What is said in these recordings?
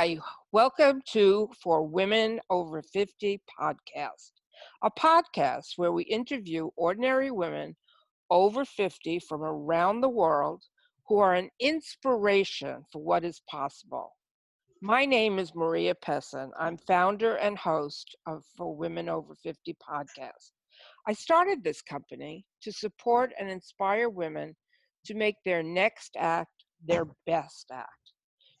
Hi, welcome to For Women Over 50 podcast, a podcast where we interview ordinary women over 50 from around the world who are an inspiration for what is possible. My name is Maria Pessin. I'm founder and host of For Women Over 50 podcast. I started this company to support and inspire women to make their next act their best act.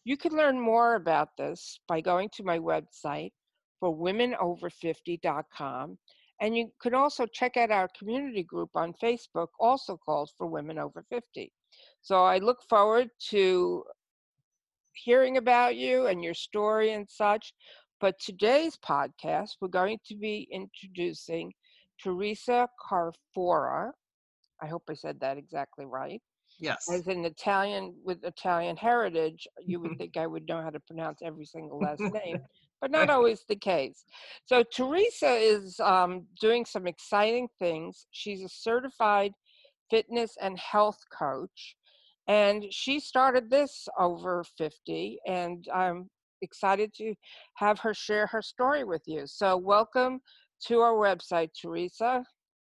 You can learn more about this by going to my website for womenover50.com. And you can also check out our community group on Facebook, also called For Women Over 50. So I look forward to hearing about you and your story and such. But today's podcast, we're going to be introducing Teresa Carfora. I hope I said that exactly right. Yes. As an Italian with Italian heritage, you would think I would know how to pronounce every single last name, but not always the case. So Teresa is um, doing some exciting things. She's a certified fitness and health coach, and she started this over 50, and I'm excited to have her share her story with you. So welcome to our website, Teresa.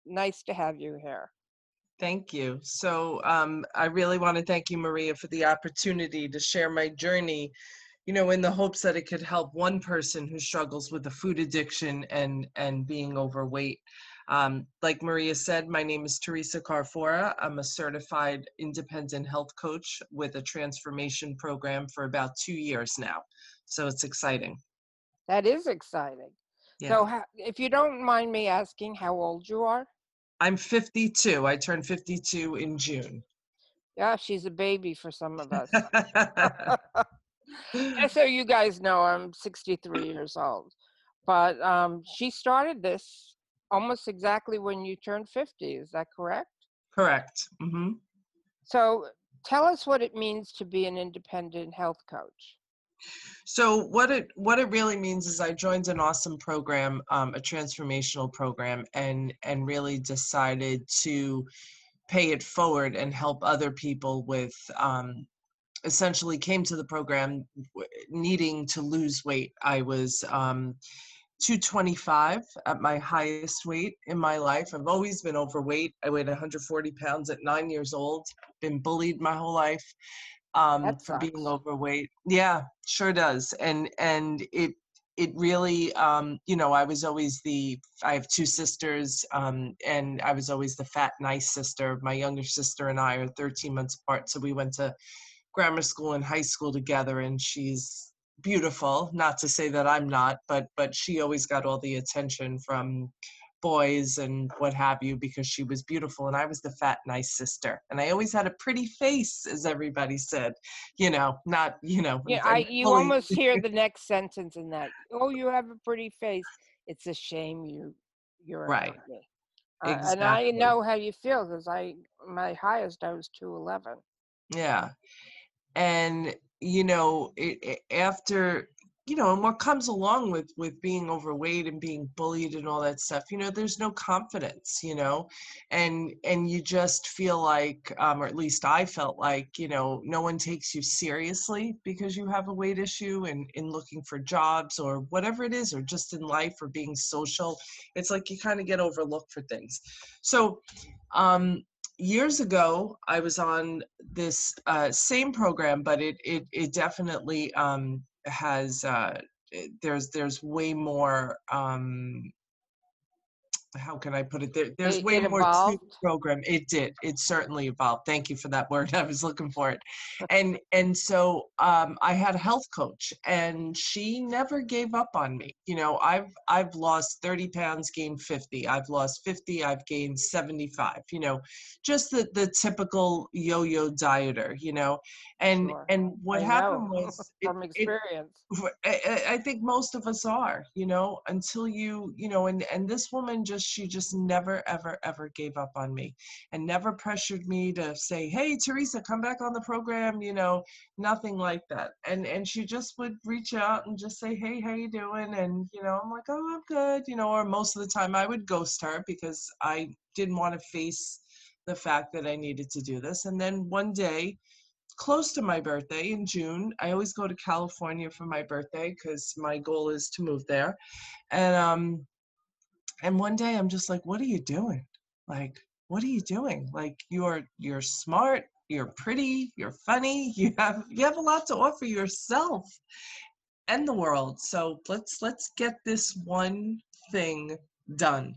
Nice to have you here. Thank you. So um, I really want to thank you, Maria, for the opportunity to share my journey, you know, in the hopes that it could help one person who struggles with a food addiction and, and being overweight. Um, like Maria said, my name is Teresa Carfora. I'm a certified independent health coach with a transformation program for about two years now. So it's exciting. That is exciting. Yeah. So, if you don't mind me asking how old you are? I'm 52. I turned 52 in June. Yeah, she's a baby for some of us. So you guys know, I'm 63 years old. But um, she started this almost exactly when you turned 50. Is that correct? Correct. Mm-hmm. So tell us what it means to be an independent health coach. So what it what it really means is I joined an awesome program, um, a transformational program, and and really decided to pay it forward and help other people with. Um, essentially, came to the program needing to lose weight. I was. Um, 225 at my highest weight in my life. I've always been overweight. I weighed 140 pounds at nine years old, been bullied my whole life um, for being overweight. Yeah, sure does. And and it it really um, you know I was always the I have two sisters um, and I was always the fat nice sister. My younger sister and I are 13 months apart, so we went to grammar school and high school together, and she's beautiful. Not to say that I'm not, but but she always got all the attention from boys and what have you because she was beautiful and I was the fat nice sister. And I always had a pretty face as everybody said you know not you know yeah I you almost hear the next sentence in that oh you have a pretty face. It's a shame you you're right. uh, exactly. and I know how you feel because I my highest I was 211 yeah. And you know it, it, after you know and what comes along with with being overweight and being bullied and all that stuff you know there's no confidence you know? And and you just feel like um, or at least i felt like you know no one takes you seriously because you have a weight issue and in looking for jobs or whatever it is or just in life or being social. It's like you kind of get overlooked for things. So um years ago i was on this uh, same program but it it, it definitely um, has uh, eh, there's there's way more um, how can I put it? There, there's it, way it more evolved. to the program. It did. It certainly evolved. Thank you for that word. I was looking for it. And and so um, I had a health coach, and she never gave up on me. You know, I've I've lost 30 pounds, gained 50. I've lost 50. I've gained 75. You know, just the the typical yo-yo dieter. You know, and sure. and what I happened know. was from experience. It, I, I think most of us are. You know, until you you know, and and this woman just she just never ever ever gave up on me and never pressured me to say hey teresa come back on the program you know nothing like that and and she just would reach out and just say hey how you doing and you know i'm like oh i'm good you know or most of the time i would ghost her because i didn't want to face the fact that i needed to do this and then one day close to my birthday in June. I always go to California for my birthday because my goal is to move there. And um and one day I'm just like, what are you doing? Like, what are you doing? Like you're you're smart, you're pretty, you're funny, you have you have a lot to offer yourself and the world. So let's let's get this one thing done.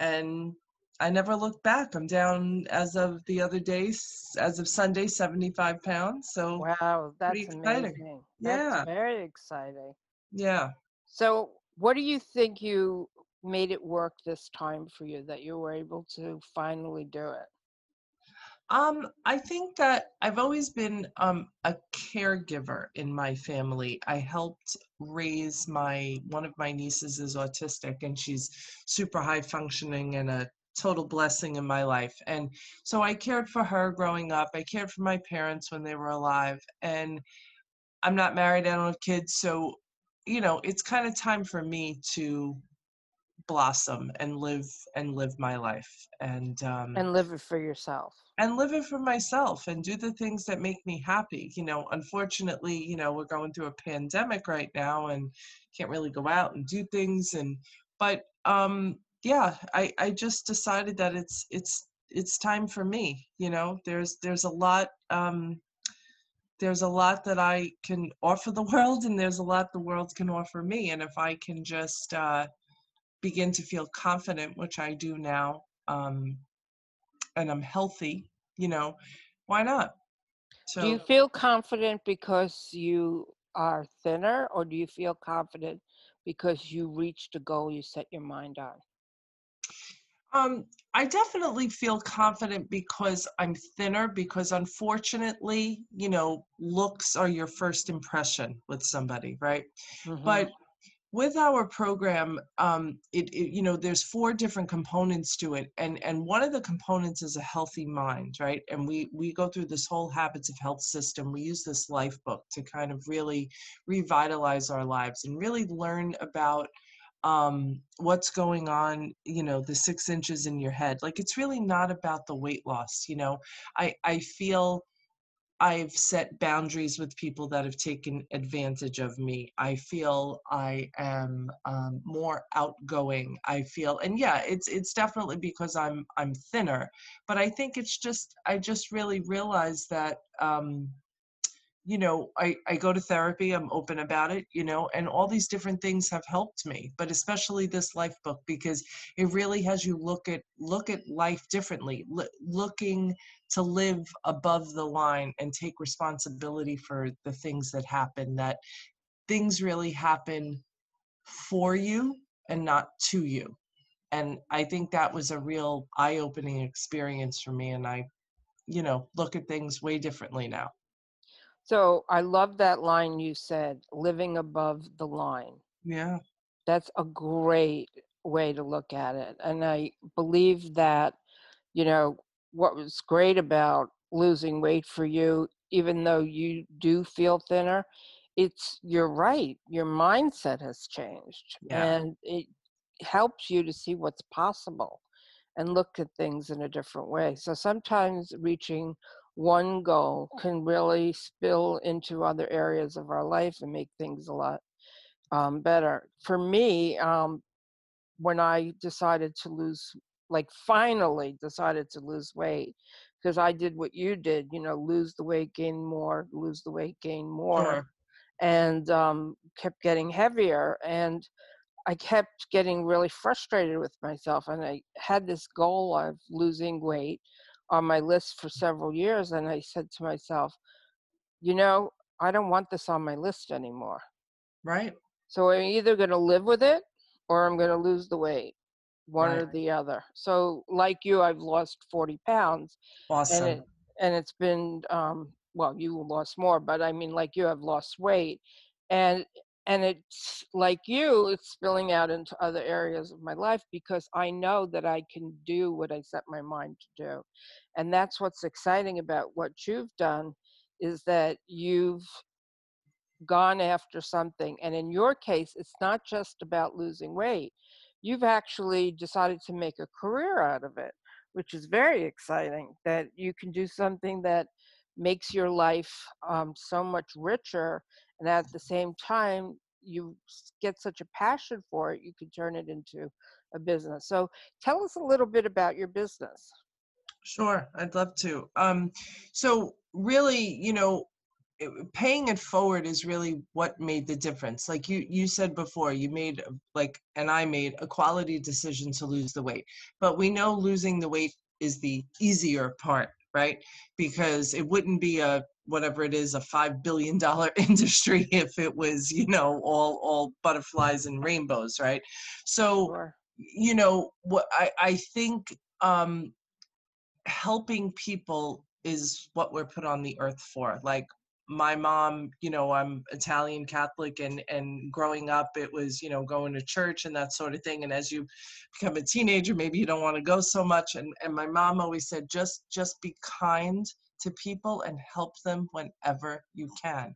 And I never looked back. I'm down as of the other day, as of Sunday, 75 pounds. So wow, that's exciting. amazing. That's Yeah. very exciting. yeah. So, what do you think you made it work this time for you that you were able to finally do it? Um, I think that I've always been um, a caregiver in my family. I helped raise my one of my nieces is autistic and she's super high functioning and a total blessing in my life. And so I cared for her growing up. I cared for my parents when they were alive. And I'm not married, I don't have kids, so you know, it's kind of time for me to blossom and live and live my life. And um And live it for yourself. and live it for myself and do the things that make me happy. You know, unfortunately, you know, we're going through a pandemic right now and can't really go out and do things and but um yeah, I I just decided that it's it's it's time for me, you know. There's there's a lot um there's a lot that I can offer the world and there's a lot the world can offer me and if I can just uh begin to feel confident, which I do now, um and I'm healthy, you know, why not? Do you feel confident because you are thinner, or do you feel confident because you reached a goal you set your mind on? um, I definitely feel confident because I'm thinner, because unfortunately, you know, looks are your first impression with somebody, right? hmm But with our program, um, it, it you know, there's four different components to it, and and one of the components is a healthy mind, right? And we we go through this whole habits of health system. We use this life book to kind of really revitalize our lives and really learn about um what's going on you know the six inches in your head like it's really not about the weight loss you know i i feel I've set boundaries with people that have taken advantage of me. I feel I am um, more outgoing. I feel, and yeah, it's it's definitely because I'm I'm thinner. But I think it's just I just really realized that um, you know I I go to therapy. I'm open about it. You know, and all these different things have helped me. But especially this life book because it really has you look at look at life differently. L- looking to live above the line and take responsibility for the things that happen that things really happen for you and not to you and i think that was a real eye-opening experience for me and i you know look at things way differently now So I love that line you said, living above the line. yeah That's a great way to look at it. And I believe that, you know, what was great about losing weight for you, even though you do feel thinner, it's you're right. Your mindset has changed yeah and it helps you to see what's possible and look at things in a different way. So sometimes reaching one goal can really spill into other areas of our life and make things a lot um, better. For me, um, when I decided to lose, like finally decided to lose weight, because I did what you did, you know, lose the weight, gain more, lose the weight, gain more, sure and um, kept getting heavier. And I kept getting really frustrated with myself. And I had this goal of losing weight on my list for several years. And I said to myself, you know, I don't want this on my list anymore. right So I'm either going to live with it or I'm going to lose the weight, one right or the other. So, like you, I've lost 40 pounds, and awesome it and it's been um, well, you lost more, but I mean, like you, I've lost weight, and and it's like you, it's spilling out into other areas of my life because I know that I can do what I set my mind to do, and that's what's exciting about what you've done, is that you've gone after something. And in your case, it's not just about losing weight. You've actually decided to make a career out of it, which is very exciting that you can do something that makes your life um, so much richer. And at the same time, you get such a passion for it, you can turn it into a business. So tell us a little bit about your business. Sure, I'd love to. Um, so really, you know, paying it forward is really what made the difference like you you said before you made like and i made a quality decision to lose the weight but we know losing the weight is the easier part right because it wouldn't be a whatever it is a 5 billion dollar industry if it was you know all all butterflies and rainbows right so sure. you know what i i think um helping people is what we're put on the earth for like my mom you know i'm italian catholic and and growing up it was you know going to church and that sort of thing and as you become a teenager maybe you don't want to go so much and and my mom always said just just be kind to people and help them whenever you can.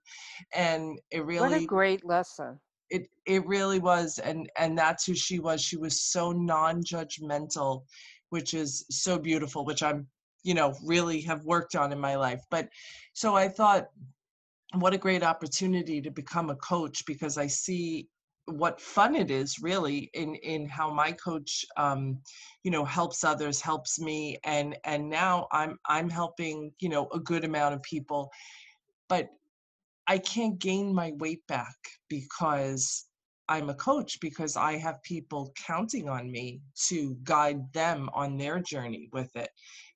And it really what a great lesson. it it really was and and that's who she was. She was so non-judgmental which is so beautiful which i'm you know really have worked on in my life. But so i thought what a great opportunity to become a coach because I see what fun it is really in in how my coach um you know helps others helps me and and now i'm i'm helping you know a good amount of people but i can't gain my weight back because i'm a coach because i have people counting on me to guide them on their journey with it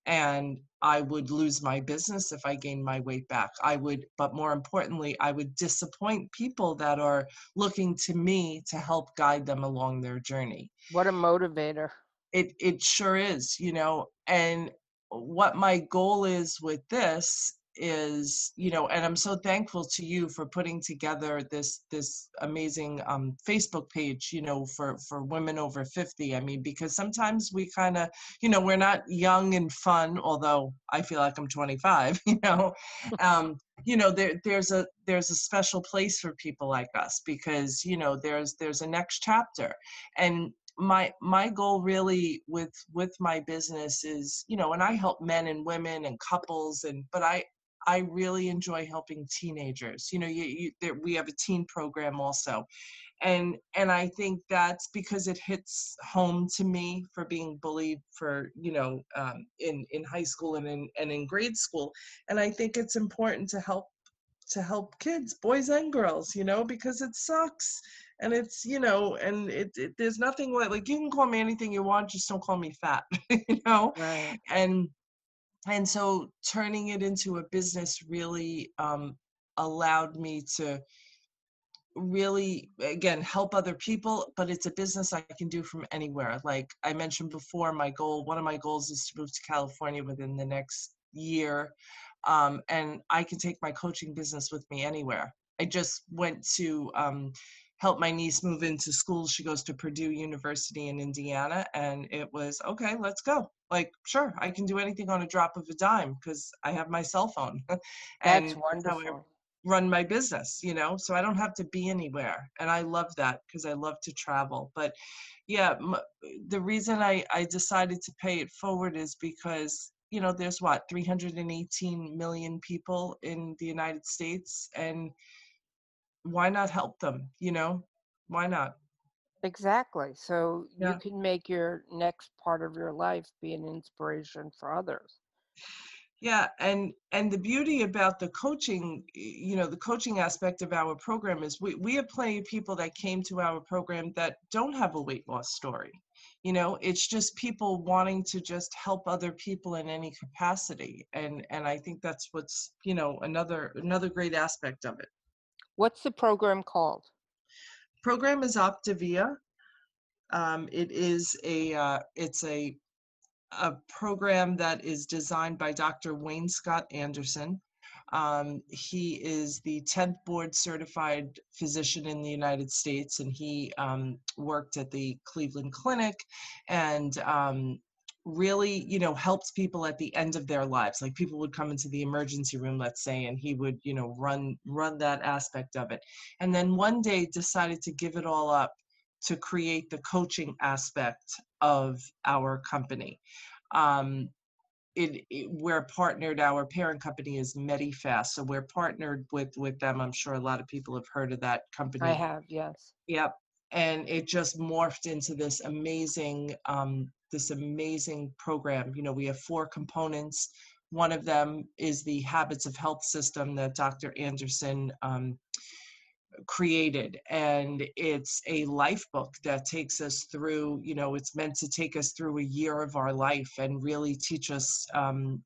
and I would lose my business if I gained my weight back. I would, but more importantly, I would disappoint people that are looking to me to help guide them along their journey. What a motivator. It it sure is, you know, and what my goal is with this is you know and i'm so thankful to you for putting together this this amazing um, facebook page you know for for women over 50 i mean because sometimes we kind of you know we're not young and fun although i feel like i'm 25 you know? Um, you know there there's a there's a special place for people like us because you know there's there's a next chapter. And my my goal really with with my business is you know and i help men and women and couples and but i I really enjoy helping teenagers. You know, you, you, there, we have a teen program also, and and I think that's because it hits home to me for being bullied for you know um, in in high school and in and in grade school, and I think it's important to help to help kids, boys and girls, you know, because it sucks and it's you know and it, it, there's nothing like like you can call me anything you want just don't call me fat you know right. and and so turning it into a business really um, allowed me to really again help other people but it's a business i can do from anywhere. Like i mentioned before my goal one of my goals is to move to california within the next year um, and i can take my coaching business with me anywhere. I just went to um, help my niece move into school. She goes to purdue university in indiana and it was okay let's go. Like sure i can do anything on a drop of a dime because i have my cell phone and that's wonderful. run my business you know? So i don't have to be anywhere and i love that because i love to travel. But yeah m- the reason i i decided to pay it forward is because you know there's what 318 million people in the united states and why not help them you know why not Exactly. So you can make your next part of your life be an inspiration for others. Yeah, and and the beauty about the coaching, you know, the coaching aspect of our program is we we have plenty of people that came to our program that don't have a weight loss story. You know, it's just people wanting to just help other people in any capacity. And and I think that's what's, you know, another another great aspect of it. What's the program called? program is Optavia. Um, it is a uh, it's a a program that is designed by Dr. Wayne Scott Anderson. Um, he is the 10th board certified physician in the United States, and he um, worked at the Cleveland Clinic and um, really you know helps people at the end of their lives like people would come into the emergency room let's say and he would you know run run that aspect of it and then one day decided to give it all up to create the coaching aspect of our company um, it, it we're partnered. Our parent company is Medifast, so we're partnered with with them. I'm sure a lot of people have heard of that company. I have, yes. Yep. And it just morphed into this amazing, um, this amazing program. You know, we have four components. One of them is the Habits of Health system that Dr. Anderson um, created. And it's a life book that takes us through, you know, it's meant to take us through a year of our life and really teach us um,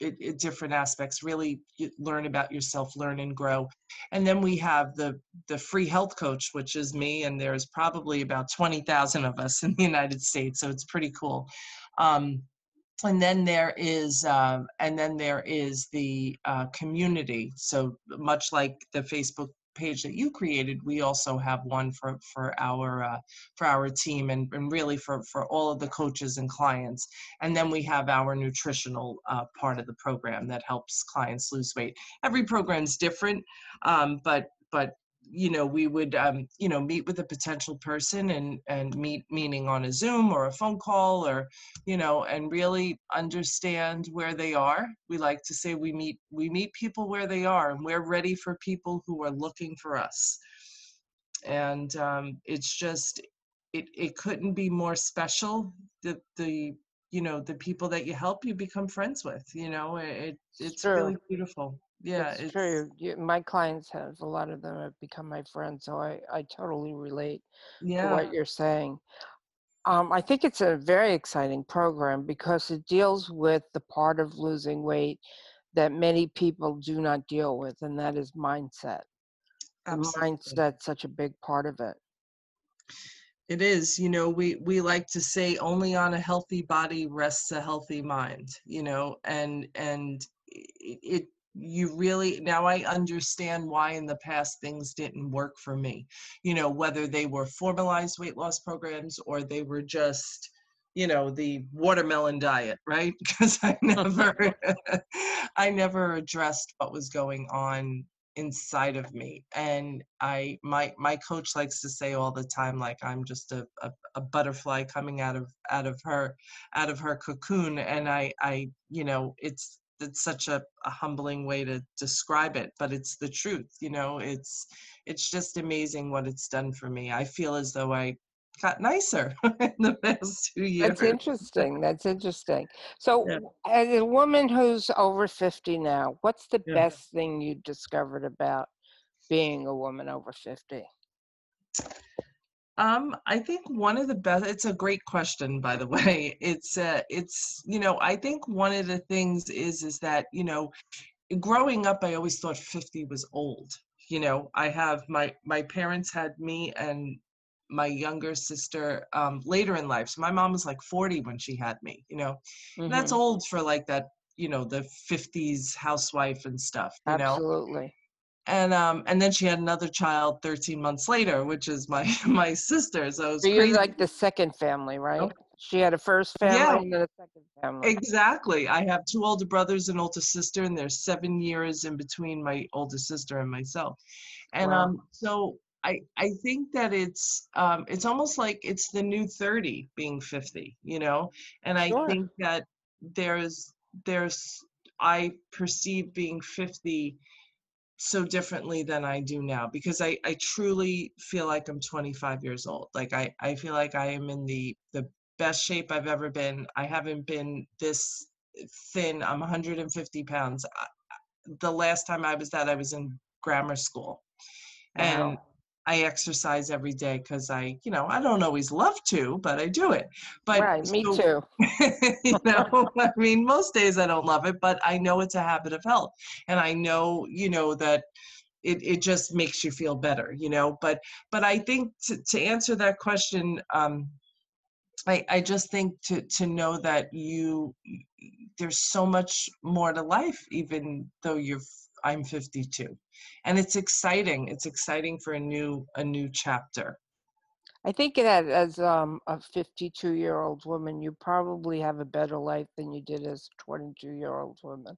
it, it, different aspects really learn about yourself learn and grow. And then we have the the free health coach which is me and there's probably about 20,000 of us in the United States so it's pretty cool. Um, and then there is uh, and then there is the uh, community. So much like the facebook page that you created, we also have one for for our uh, for our team and, and really for for all of the coaches and clients. And then we have our nutritional uh, part of the program that helps clients lose weight. Every program's different, um, but but you know we would um, you know meet with a potential person and and meet meaning on a zoom or a phone call or you know and really understand where they are. We like to say we meet we meet people where they are and we're ready for people who are looking for us. And um, it's just it, it couldn't be more special the the you know the people that you help you become friends with you know it, it's True. really beautiful yeah it's, it's true you, my clients have a lot of them have become my friends so i i totally relate yeah. to what you're saying um, i think it's a very exciting program because it deals with the part of losing weight that many people do not deal with and that is mindset Absolutely. mindset's such a big part of it it is you know we we like to say only on a healthy body rests a healthy mind you know and and it, it you really now i understand why in the past things didn't work for me. You know whether they were formalized weight loss programs or they were just you know the watermelon diet right? Because i never i never addressed what was going on inside of me. And i my my coach likes to say all the time like i'm just a, a, a, butterfly coming out of out of her out of her cocoon. And i i you know it's it's such a, a humbling way to describe it but it's the truth you know it's it's just amazing what it's done for me i feel as though i got nicer in the past two years that's interesting that's interesting so yeah. as a woman who's over 50 now what's the yeah. best thing you discovered about being a woman over 50 um, I think one of the best. It's a great question, by the way. It's uh, it's you know, I think one of the things is is that you know, growing up, I always thought fifty was old. You know, I have my my parents had me and my younger sister um, later in life. So my mom was like forty when she had me. You know, mm-hmm. that's old for like that. You know, the fifties housewife and stuff. You know. Absolutely. Know? And um and then she had another child 13 months later which is my my sister so, so you're like the second family right? Oh. she had a first family yeah, and then a second family. Exactly. I have two older brothers and older sister and there's seven years in between my older sister and myself. And wow. um so I, I think that it's um, it's almost like it's the new 30 being 50 you know? And i sure. think that there's there's i perceive being 50 so differently than I do now because I, I truly feel like I'm 25 years old. Like I, I feel like I am in the, the best shape I've ever been. I haven't been this thin. I'm 150 pounds. The last time I was that, I was in grammar school. Wow. And I exercise every day because I, you know, I don't always love to, but I do it. But right, me too. you know, I mean, most days I don't love it, but I know it's a habit of health, and I know, you know, that it it just makes you feel better, you know. But but I think to to answer that question, um, I I just think to to know that you there's so much more to life, even though you're I'm 52 and it's exciting. It's exciting for a new a new chapter. I think that as um, a 52 year old woman, you probably have a better life than you did as a 22 year old woman.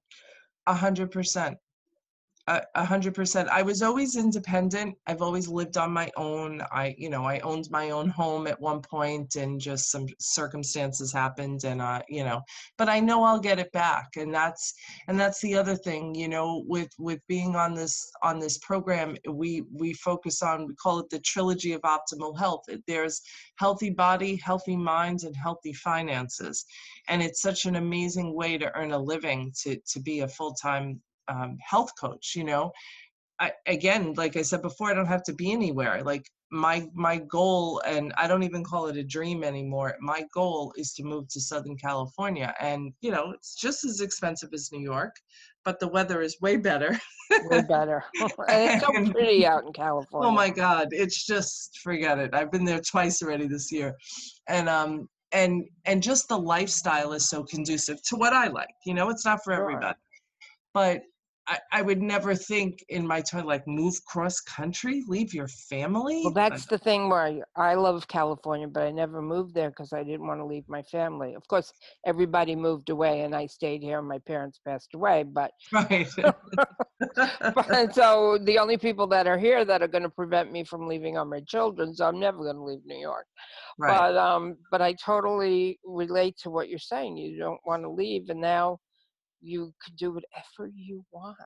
A hundred percent. A hundred percent. I was always independent. I've always lived on my own. I, you know, I owned my own home at one point and just some circumstances happened and uh, you know, but I know I'll get it back. And that's and that's the other thing, you know, with with being on this on this program, we we focus on we call it the trilogy of optimal health. There's healthy body, healthy minds and healthy finances. And it's such an amazing way to earn a living to to be a full-time um, health coach you know? I, again like i said before i don't have to be anywhere like my my goal and i don't even call it a dream anymore my goal is to move to southern california and you know it's just as expensive as new york but the weather is way better. Way better and it's so pretty out in california oh my god it's just forget it i've been there twice already this year and um and and just the lifestyle is so conducive to what i like you know it's not for Sure. everybody but I, I would never think in my time like move cross country, leave your family. well that's the thing where I, I love california but i never moved there because i didn't want to leave my family of course everybody moved away and i stayed here my parents passed away but right. and so the only people that are here that are going to prevent me from leaving are my children so i'm never going to leave new york right. but um but i totally relate to what you're saying you don't want to leave and now you can do whatever you want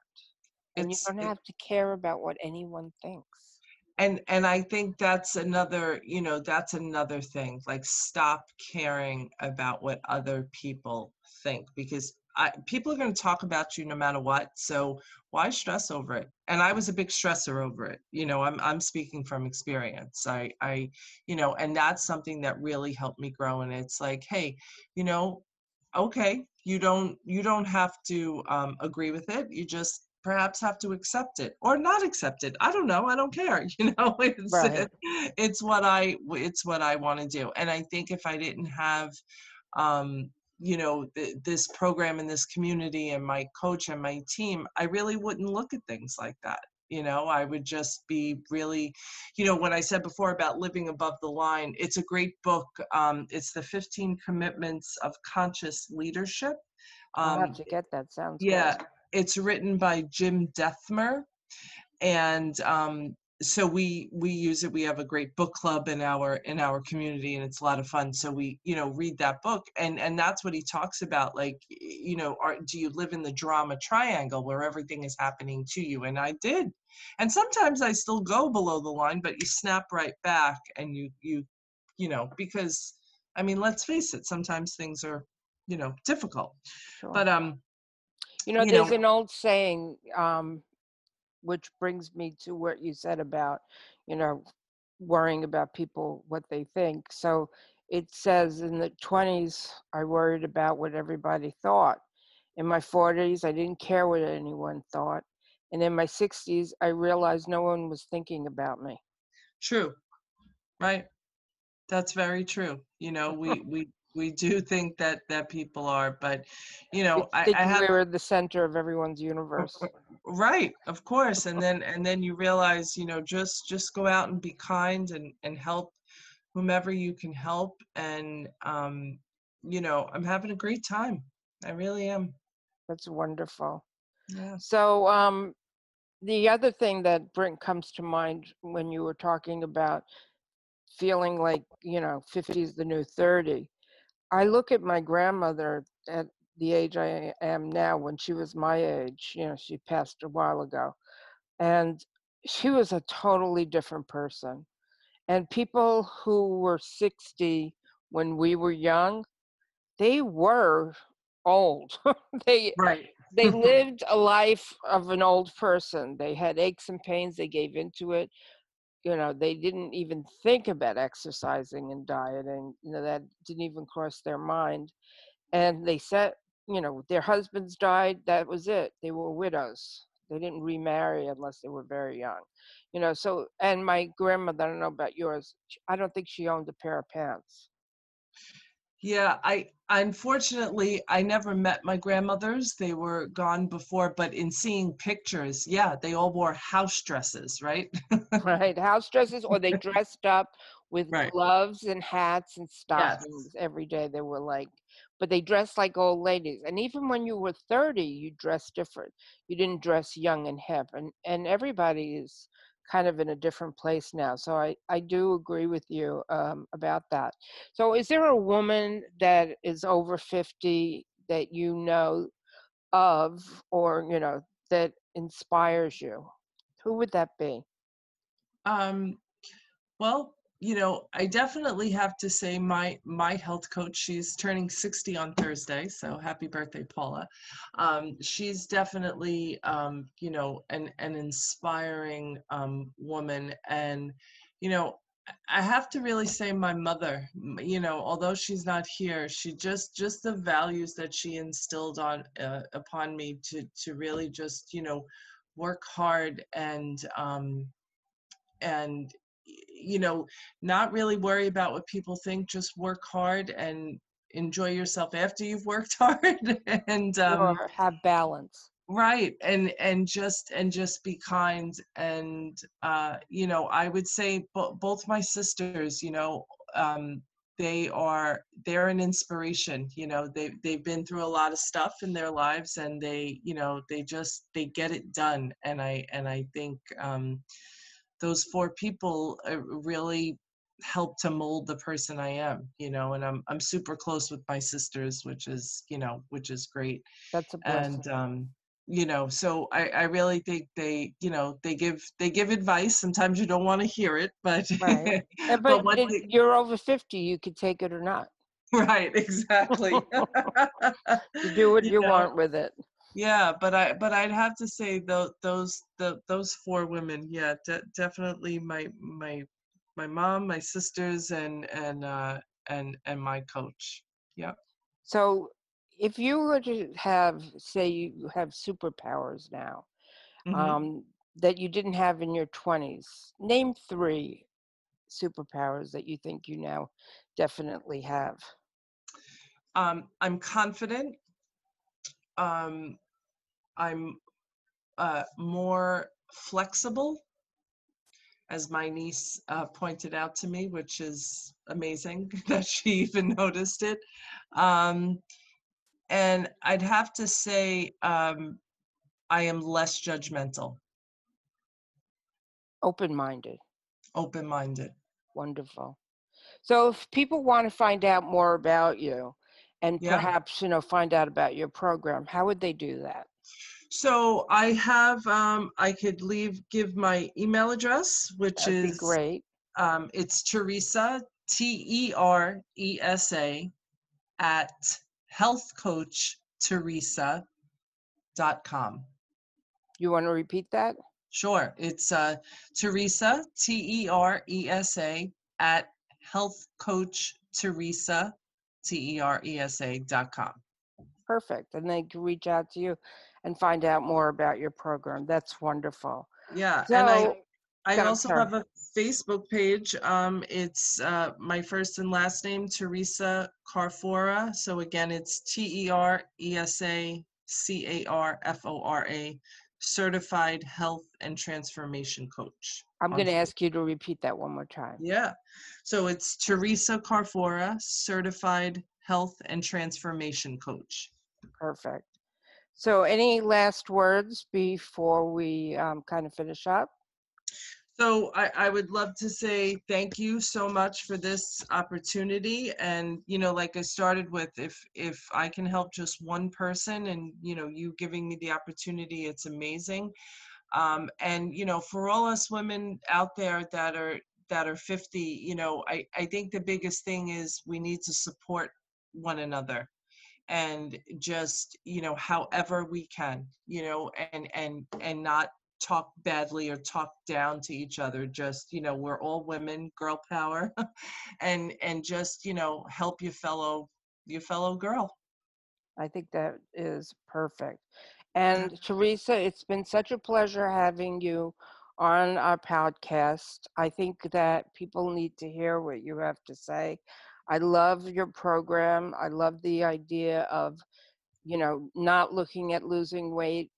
and you don't have to care about what anyone thinks and and I think that's another, you know, that's another thing. Like stop caring about what other people think because I, people are going to talk about you no matter what. So why stress over it? And I was a big stressor over it. You know, I'm I'm speaking from experience. I I you know, and that's something that really helped me grow. And it's like, hey, you know, okay, you don't you don't have to um, agree with it. You just perhaps have to accept it or not accept it. I don't know. I don't care. You know, it's Right. it's what I it's what I want to do. And I think if I didn't have um you know th- this program and this community and my coach and my team i really wouldn't look at things like that you know i would just be really you know what i said before about living above the line it's a great book um, it's the 15 commitments of conscious leadership um, have to get that sounds good. yeah it's written by jim dethmer and um, so we we use it we have a great book club in our in our community and it's a lot of fun so we you know read that book and and that's what he talks about like you know are, do you live in the drama triangle where everything is happening to you and i did and sometimes i still go below the line but you snap right back and you you you know because i mean let's face it sometimes things are you know difficult Sure. but um You know, you there's know- an old saying, um, which brings me to what you said about, you know, worrying about people, what they think. So it says in the 20s, I worried about what everybody thought. In my 40s, I didn't care what anyone thought. And in my 60s, I realized no one was thinking about me. True. Right. That's very true. You know, we we we do think that that people are, but you know, I, have we're the center of everyone's universe. Right, of course, and then and then you realize, you know, just just go out and be kind and and help whomever you can help, and um, you know, I'm having a great time. I really am. That's wonderful. Yeah. So um, the other thing that bring comes to mind when you were talking about feeling like you know 50 is the new 30, I look at my grandmother at the age I am now when she was my age. You know, she passed a while ago, and she was a totally different person. And people who were 60 when we were young, they were old. they Right. they lived a life of an old person. They had aches and pains, they gave into it. You know, they didn't even think about exercising and dieting. You know, that didn't even cross their mind. And they said, you know, their husbands died, that was it. They were widows. They didn't remarry unless they were very young. You know, so and my grandmother, I don't know about yours, I don't think she owned a pair of pants. Yeah, I unfortunately I never met my grandmothers. They were gone before, but in seeing pictures, yeah, they all wore house dresses, right? right? House dresses, or they dressed up with Right. gloves and hats and stockings every day. They were like but they dress like old ladies. And even when you were 30, you dressed different. You didn't dress young and hip. And, and everybody is kind of in a different place now. So I, I do agree with you um, about that. So is there a woman that is over 50 that you know of or, you know, that inspires you? Who would that be? Um, well, you know, I definitely have to say my my health coach. She's turning 60 on Thursday, so happy birthday, Paula. Um, she's definitely, um, you know, an an inspiring um, woman, and you know, I have to really say my mother. You know, although she's not here, she just just the values that she instilled on uh, upon me to to really just you know work hard and um, and you know not really worry about what people think just work hard and enjoy yourself after you've worked hard and um, have balance. Right and and just and just be kind and uh you know i would say bo- both my sisters you know um they are they're an inspiration you know they they've been through a lot of stuff in their lives and they you know they just they get it done and i and i think um those four people uh, really helped to mold the person I am, you know, and I'm I'm super close with my sisters, which is, you know, which is great. That's a blessing. And um, you know, so I, I really think they, you know, they give they give advice. Sometimes you don't want to hear it, but right. but, but it, they, you're over fifty, you could take it or not. Right, exactly. you do what you, you know? want with it yeah but i but i'd have to say those those the those four women yeah de- definitely my my my mom my sisters and and uh and and my coach. Yeah. So if you were to have say you have superpowers now mm-hmm. um that you didn't have in your 20s name three superpowers that you think you now definitely have. Um i'm confident um I'm uh, more flexible, as my niece uh, pointed out to me, which is amazing that she even noticed it. Um, and I'd have to say um, I am less judgmental. Open minded. Open minded. Wonderful. So if people want to find out more about you and yeah. perhaps, you know, find out about your program, how would they do that? So I have, um, I could leave, give my email address, which That'd is great. Um, it's Teresa, T E R E S A, at healthcoachteresa.com. You want to repeat that? Sure. It's uh, Teresa, T E R E S A, at healthcoachteresa, T E R E S A dot com. Perfect. And they can reach out to you and find out more about your program. That's wonderful. Yeah, so, and I I also have a Facebook page. Um, it's uh, my first and last name, Teresa Carfora. So again, it's T E R E S A C A R F O R A, certified health and transformation coach. I'm going to ask you to repeat that one more time. Yeah. So it's Teresa Carfora, certified health and transformation coach. Perfect. So, any last words before we um, kind of finish up? So I, I, would love to say thank you so much for this opportunity. And you know, like I started with, if if I can help just one person, and you know, you giving me the opportunity, it's amazing. Um, and you know, for all us women out there that are that are 50, you know, I I think the biggest thing is we need to support one another and just you know however we can you know and and and not talk badly or talk down to each other just you know we're all women girl power and and just you know help your fellow your fellow girl. I think that is perfect. And teresa it's been such a pleasure having you on our podcast. I think that people need to hear what you have to say I love your program. I love the idea of, you know, not looking at losing weight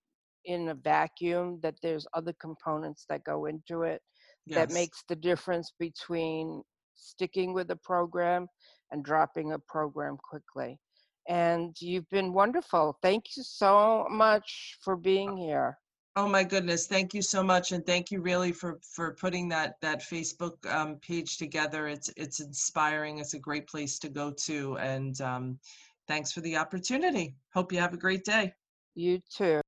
in a vacuum, that there's other components that go into it yes. that makes the difference between sticking with a program and dropping a program quickly. and you've been wonderful. Thank you so much for being uh, here. Oh my goodness, thank you so much, and thank you really for for putting that that Facebook um, page together. It's it's inspiring. It's a great place to go to, and um, thanks for the opportunity. Hope you have a great day. You too.